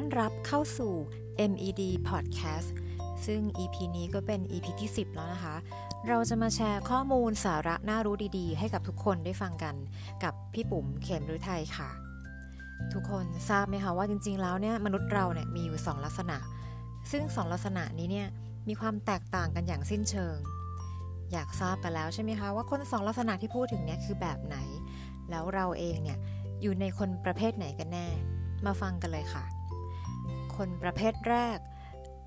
ต้อนรับเข้าสู่ MED Podcast ซึ่ง EP นี้ก็เป็น EP ที่ 10 แล้วนะคะ เราจะมาแชร์ข้อมูลสาระน่ารู้ดีๆ ให้กับทุกคนได้ฟังกันกับพี่ปุ๋มเขมฤทัยค่ะ ทุกคนทราบไหมคะว่าจริงๆ แล้วเนี่ยมนุษย์เราเนี่ยมีอยู่ 2 ลักษณะ ซึ่ง 2 ลักษณะนี้เนี่ยมีความแตกต่างกันอย่างสิ้นเชิง อยากทราบกันแล้วใช่ไหมคะว่าคนสองลักษณะที่พูดถึงเนี่ยคือแบบไหน แล้วเราเองเนี่ยอยู่ในคนประเภทไหนกันแน่ มาฟังกันเลยค่ะ คนประเภทแรก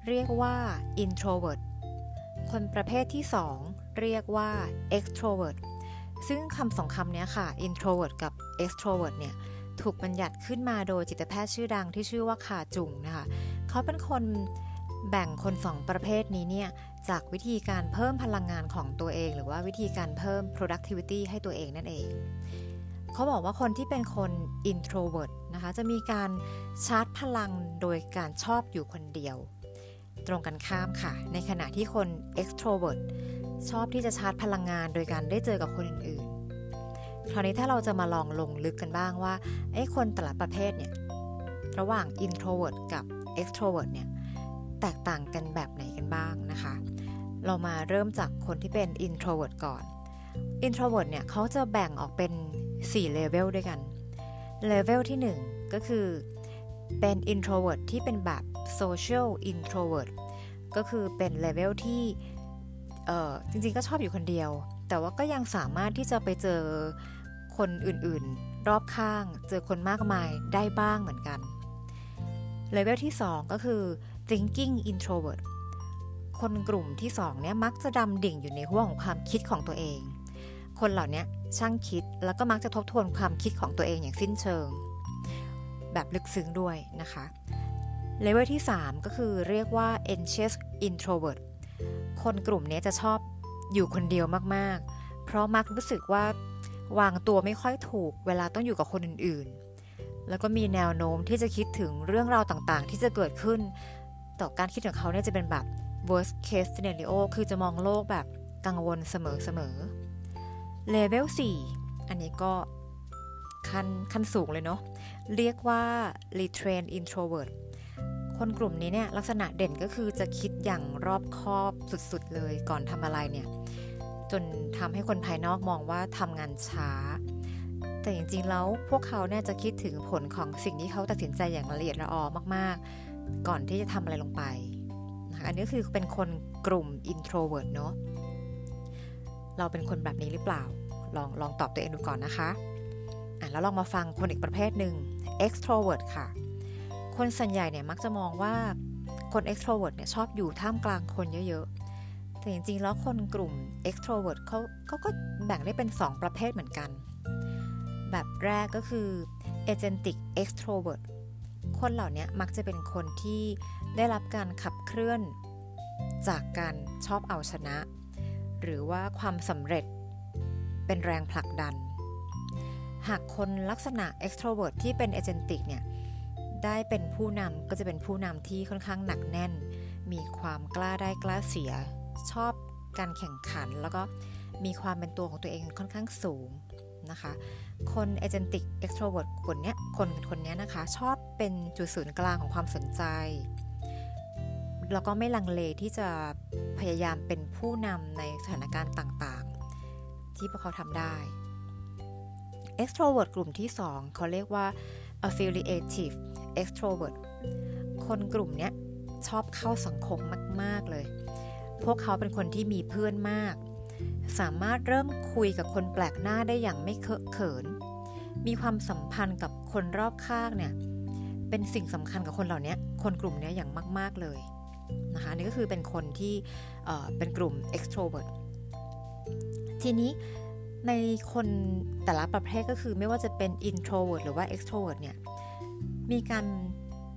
เรียกว่า introvert คนประเภทที่ 2 เรียกว่า extrovert ซึ่งคำสองคำนี้ค่ะ introvert กับ extrovert เนี่ยถูกบัญญัติขึ้นมาโดยจิตแพทย์ชื่อดังที่ชื่อว่าคาจุงนะคะ เขาเป็นคนแบ่งคนสองประเภทนี้เนี่ยจากวิธีการเพิ่มพลังงานของตัวเอง หรือว่าวิธีการเพิ่ม productivity ให้ตัวเองนั่นเอง เขาบอกว่าคนที่เป็นคน introvert นะคะ จะมีการชาร์จพลังโดยการชอบอยู่คนเดียว ตรงกันข้ามค่ะ ในขณะที่คน extrovert ชอบที่จะชาร์จพลังงานโดยการได้เจอกับคนอื่นๆ คราวนี้ถ้าเราจะมาลองลงลึกกันบ้างว่าไอ้คนแต่ละประเภทเนี่ย ระหว่าง introvert กับ extrovert เนี่ย แตกต่างกันแบบไหนกันบ้างนะคะ เรามาเริ่มจากคนที่เป็น introvert ก่อน introvert เนี่ยเขาจะแบ่งออกเป็น4 level ด้วยกัน level ที่ 1 ก็คือเป็น introvert ที่เป็นแบบ social introvert ก็คือเป็น level ที่จริงๆก็ชอบอยู่คนเดียว แต่ว่าก็ยังสามารถที่จะไปเจอคนอื่นๆ รอบข้าง เจอคนมากมายได้บ้างเหมือนกันเลเวลที่ 2 ก็คือ thinking introvert คนกลุ่มที่ 2 เนี่ยมักจะดำดิ่งอยู่ในห้วงของความคิดของตัวเอง คนเหล่านี้ช่างคิดแล้วก็มักจะทบทวนความคิดของตัวเองอย่างสิ้นเชิง แบบลึกซึ้งด้วยนะคะเลเวลที่ 3 ก็คือเรียกว่า anxious introvert คนกลุ่มนี้จะชอบอยู่คนเดียวมากๆ เพราะมักรู้สึกว่าวางตัวไม่ค่อยถูก เวลาต้องอยู่กับคนอื่นๆ แล้วก็มีแนวโน้มที่จะคิดถึงเรื่องราวต่างๆ ที่จะเกิดขึ้น ต่อการคิดของเขาเนี่ยจะเป็นแบบ worst case scenario คือจะมองโลกแบบกังวลเสมอๆ เลเวล4อันนี้ก็ขั้นขั้นสูงเลยเนาะ เรียกว่า retrain introvert คนกลุ่มนี้เนี่ยลักษณะเด่นก็คือจะคิดอย่างรอบคอบสุดๆเลยก่อนทำอะไรเนี่ย จนทำให้คนภายนอกมองว่าทำงานช้า แต่จริงๆแล้วพวกเขาเนี่ยจะคิดถึงผลของสิ่งที่เขาตัดสินใจอย่างละเอียดละออมากๆ ก่อนที่จะทำอะไรลงไปนะอันนี้คือเป็นคนกลุ่ม introvert เนาะเราเป็นคนแบบนี้หรือเปล่า ลองลองตอบตัวเองดูก่อนนะคะอะแล้วลองมาฟังคนอีกประเภทหนึ่ง extrovert ค่ะ คนส่วนใหญ่เนี่ยมักจะมองว่าคน extrovert เนี่ยชอบอยู่ท่ามกลางคนเยอะๆ แต่จริงๆ แล้วคนกลุ่ม extrovert เขาเขาก็แบ่งได้เป็น 2 ประเภทเหมือนกัน แบบแรกก็คือ agentic extrovert คนเหล่านี้มักจะเป็นคนที่ได้รับการขับเคลื่อนจากการชอบเอาชนะ หรือว่าความสำเร็จ เป็นแรงผลักดัน หากคนลักษณะ extrovert ที่เป็น agentic เนี่ยได้เป็นผู้นำก็จะเป็นผู้นำที่ค่อนข้างหนักแน่น มีความกล้าได้กล้าเสีย ชอบการแข่งขัน แล้วก็มีความเป็นตัวของตัวเองค่อนข้างสูงนะคะ คน agentic extrovert คนเนี้ยคนคนนี้นะคะ ชอบเป็นจุดศูนย์กลางของความสนใจ แล้วก็ไม่ลังเลที่จะพยายามเป็นผู้นำในสถานการณ์ต่าง ที่พวกเขาทำได้ extrovert กลุ่มที่ 2 เขาเรียกว่า affiliative extrovert คนกลุ่มนี้ชอบเข้าสังคมมาก ๆ เลย พวกเขาเป็นคนที่มีเพื่อนมาก สามารถเริ่มคุยกับคนแปลกหน้าได้อย่างไม่เคอะเขิน มีความสัมพันธ์กับคนรอบข้างเนี่ยเป็นสิ่งสำคัญกับคนเหล่านี้คนกลุ่มนี้อย่างมาก ๆเลยนะคะนี่ก็คือเป็นคนที่เป็นกลุ่ม extrovert ทีนี้ในคนแต่ละประเภทก็คือไม่ว่าจะเป็น introvert หรือว่า extrovert เนี่ย มีการ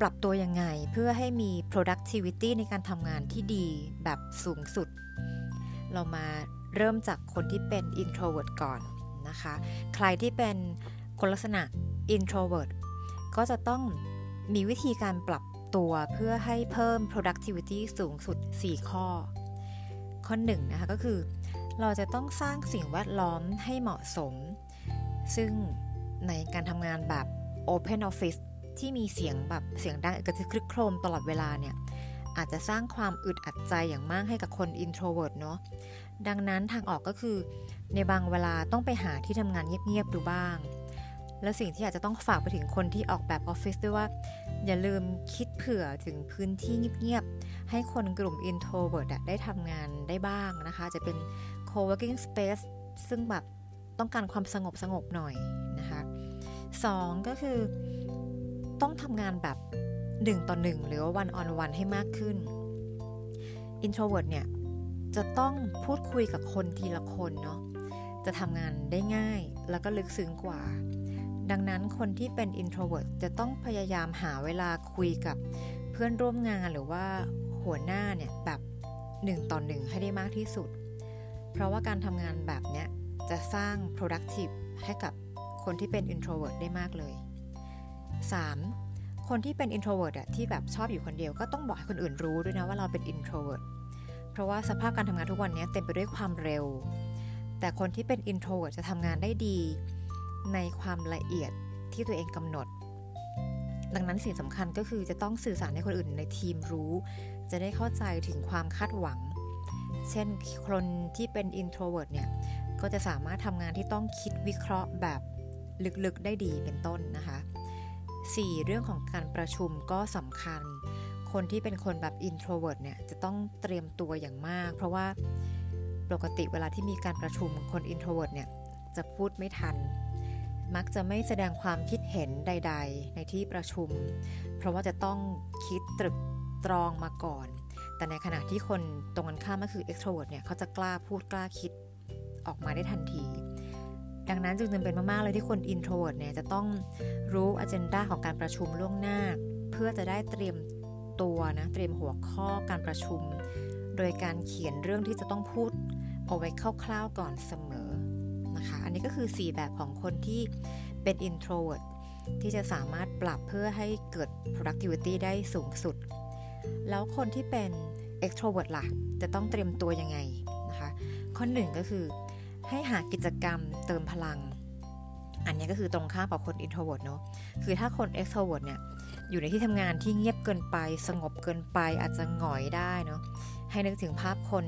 ปรับตัวยังไง เพื่อให้มี productivity ในการทำงานที่ดีแบบสูงสุด เรามาเริ่มจากคนที่เป็น introvert ก่อนนะคะ ใครที่เป็นคนลักษณะ introvert ก็จะต้องมีวิธีการปรับตัวเพื่อให้เพิ่ม productivity สูงสุด 4 ข้อ ข้อ1นนะคะก็คือ เราจะต้องสร้างสิ่งแวดล้อมให้เหมาะสม ซึ่งในการทำงานแบบ Open Office ที่มีเสียงแบบเสียงดังกระทึกครึกโครมตลอดเวลาเนี่ยอาจจะสร้างความอึดอัดใจอย่างมากให้กับคน introvert เนาะดังนั้นทางออกก็คือ ในบางเวลาต้องไปหาที่ทำงานเงียบๆดูบ้าง และสิ่งที่อาจจะต้องฝากไปถึงคนที่ออกแบบออฟฟิศด้วยว่า อย่าลืมคิดเผื่อถึงพื้นที่เงียบๆให้คนกลุ่ม introvert ได้ทำงานได้บ้างนะคะ จะเป็น co-working space ซึ่งแบบต้องการความสงบสงบหน่อยนะคะสองก็คือต้องทำงานแบบหนึ่งต่อหนึ่งหรือว่าวันออนวันให้มากขึ้น introvert เนี่ยจะต้องพูดคุยกับคนทีละคนเนาะจะทำงานได้ง่ายแล้วก็ลึกซึ้งกว่า ดังนั้นคนที่เป็น introvert จะต้องพยายามหาเวลาคุยกับเพื่อนร่วมงานหรือว่าหัวหน้าเนี่ยแบบหนึ่งต่อหนึ่งให้ได้มากที่สุด เพราะว่าการทำงานแบบเนี้ยจะสร้าง productive ให้กับคนที่เป็น introvert ได้มากเลย 3. คนที่เป็น introvert อะที่แบบชอบอยู่คนเดียวก็ต้องบอกให้คนอื่นรู้ด้วยนะว่าเราเป็น introvert เพราะว่าสภาพการทำงานทุกวันนี้เต็มไปด้วยความเร็ว แต่คนที่เป็น introvert จะทำงานได้ดี ในความละเอียดที่ตัวเองกำหนด ดังนั้นสิ่งสำคัญก็คือจะต้องสื่อสารให้คนอื่นในทีมรู้ จะได้เข้าใจถึงความคาดหวัง เช่นคนที่เป็น introvert เนี่ย ก็จะสามารถทำงานที่ต้องคิดวิเคราะห์แบบลึกๆได้ดีเป็นต้นนะคะ 4. เรื่องของการประชุมก็สำคัญ คนที่เป็นคนแบบ introvert เนี่ย จะต้องเตรียมตัวอย่างมาก เพราะว่าปกติเวลาที่มีการประชุมคน introvert เนี่ย จะพูดไม่ทัน มักจะไม่แสดงความคิดเห็นใด ๆ ในที่ประชุม เพราะว่าจะต้องคิดตรึกตรองมาก่อน แต่ในขณะที่คนตรงกันข้ามก็คือ extrovert เนี่ยเขาจะกล้าพูดกล้าคิดออกมาได้ทันที ดังนั้นจึงจำเป็นมาก ๆ เลยที่คน introvert เนี่ยจะต้องรู้ agenda ของการประชุมล่วงหน้า เพื่อจะได้เตรียมตัวนะเตรียมหัวข้อการประชุม โดยการเขียนเรื่องที่จะต้องพูดเอาไว้คร่าวๆก่อนเสมอนะคะอันนี้ก็คือ 4 แบบของคนที่เป็น introvert ที่จะสามารถปรับเพื่อให้เกิด productivity ได้สูงสุด แล้วคนที่เป็น extrovert ล่ะ จะต้องเตรียมตัวยังไงนะคะ ข้อหนึ่งก็คือให้หากิจกรรมเติมพลัง อันนี้ก็คือตรงข้ามกับคน introvert เนาะคือถ้าคน extrovert เนี่ย อยู่ในที่ทำงานที่เงียบเกินไป สงบเกินไป อาจจะหงอยได้เนาะ ให้นึกถึงภาพคน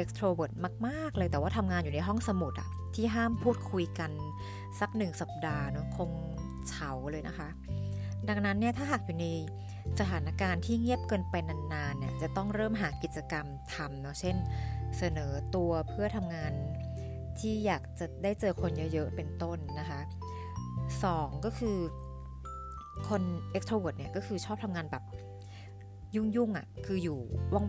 extrovert มาก ๆ เลย แต่ว่าทำงานอยู่ในห้องสมุดอะที่ห้ามพูดคุยกันสักหนึ่งสัปดาห์เนาะคงเฉาเลยนะคะ ดังนั้นเนี่ยถ้าหากอยู่ใน สถานการณ์ที่เงียบเกินไปนานๆเนี่ยจะต้องเริ่มหากิจกรรมทำเนาะเช่น เสนอตัวเพื่อทำงานที่อยากจะได้เจอคนเยอะๆเป็นต้นนะคะ2ก็คือคน extrovert เนี่ยก็คือชอบทำงานแบบยุ่งๆอะ่ะคืออยู่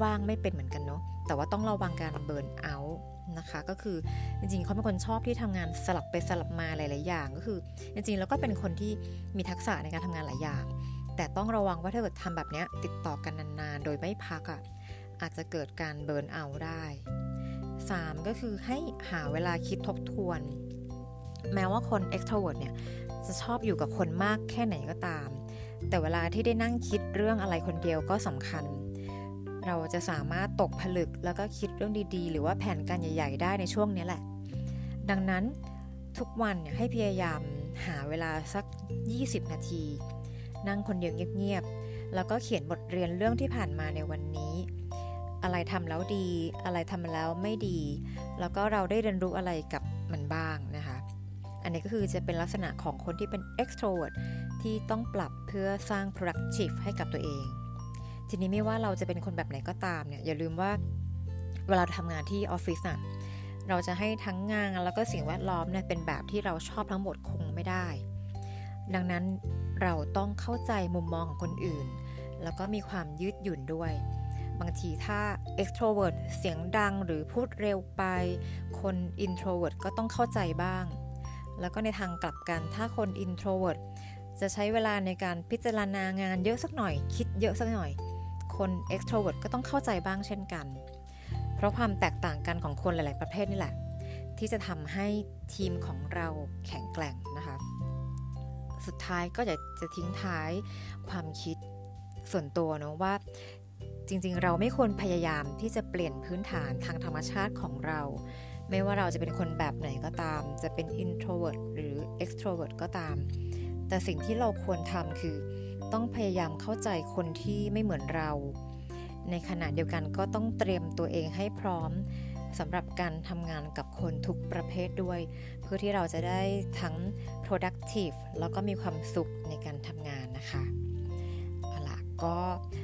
ว่างๆไม่เป็นเหมือนกันเนาะแต่ว่าต้องระวังการเบิร์นเอาท์นะคะ ก็คือจริงๆเขาเป็นคนชอบที่ทำงานสลับไปสลับมาหลายๆอย่าง ก็คือ จริงๆแล้วก็เป็นคนที่มีทักษะในการทำงานหลายอย่าง แต่ต้องระวังว่าถ้าเกิดทำแบบนี้ติดต่อกันนานๆ โดยไม่พักอะ่ะอาจจะเกิดการเบิร์นเอาได้ 3. ก็คือให้หาเวลาคิดทบทวน แม้ว่าคน extrovert เนี่ยจะชอบอยู่กับคนมากแค่ไหนก็ตาม แต่เวลาที่ได้นั่งคิดเรื่องอะไรคนเดียวก็สำคัญ เราจะสามารถตกผลึกแล้วก็คิดเรื่องดีๆ หรือว่าแผนการใหญ่ ๆ ได้ในช่วงนี้แหละ ดังนั้นทุกวันให้พยายามหาเวลาสัก 20 นาที นั่งคนเดียวเงียบๆ แล้วก็เขียนบทเรียนเรื่องที่ผ่านมาในวันนี้ อะไรทำแล้วดี อะไรทำแล้วไม่ดี แล้วก็เราได้เรียนรู้อะไรกับมันบ้างนะคะ อันนี้ก็คือจะเป็นลักษณะของคนที่เป็น extrovert ที่ต้องปรับเพื่อสร้าง productive ให้กับตัวเอง ทีนี้ไม่ว่าเราจะเป็นคนแบบไหนก็ตามเนี่ยอย่าลืมว่าเวลาทำงานที่ออฟฟิศน่ะเราจะให้ทั้งงานแล้วก็สิ่งแวดล้อมเนี่ยเป็นแบบที่เราชอบทั้งหมดคงไม่ได้ ดังนั้น เราต้องเข้าใจมุมมองของคนอื่น แล้วก็มีความยืดหยุ่นด้วย บางทีถ้า extrovert เสียงดังหรือพูดเร็วไป คน introvert ก็ต้องเข้าใจบ้าง แล้วก็ในทางกลับกันถ้าคน introvert จะใช้เวลาในการพิจารณางานเยอะสักหน่อย คิดเยอะสักหน่อย คน extrovert ก็ต้องเข้าใจบ้างเช่นกัน เพราะความแตกต่างกันของคนหลาย ๆ ประเภทนี่แหละ ที่จะทำให้ทีมของเราแข็งแกร่งนะคะ สุดท้ายก็อยากจะทิ้งท้ายความคิดส่วนตัวนะว่าจริงๆ เราไม่ควรพยายามที่จะเปลี่ยนพื้นฐานทางธรรมชาติของเรา ไม่ว่าเราจะเป็นคนแบบไหนก็ตาม จะเป็น introvert หรือ extrovert ก็ตาม แต่สิ่งที่เราควรทำคือ ต้องพยายามเข้าใจคนที่ไม่เหมือนเรา ในขณะเดียวกันก็ต้องเตรียมตัวเองให้พร้อม สำหรับการทำงานกับคนทุกประเภทด้วย เพื่อที่เราจะได้ทั้ง productive แล้วก็มีความสุขในการทำงานนะคะเอาล่ะก็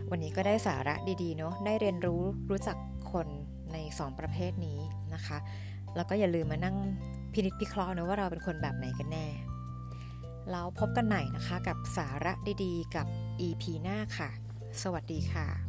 วันนี้ก็ได้สาระดีๆเนาะได้เรียนรู้รู้จักคนใน 2 ประเภทนี้นะคะ แล้วก็อย่าลืมมานั่งพินิจพิเคราะห์นะว่าเราเป็นคนแบบไหนกันแน่ แล้วพบกันใหม่นะคะกับสาระดีๆ กับ EP หน้าค่ะ สวัสดีค่ะ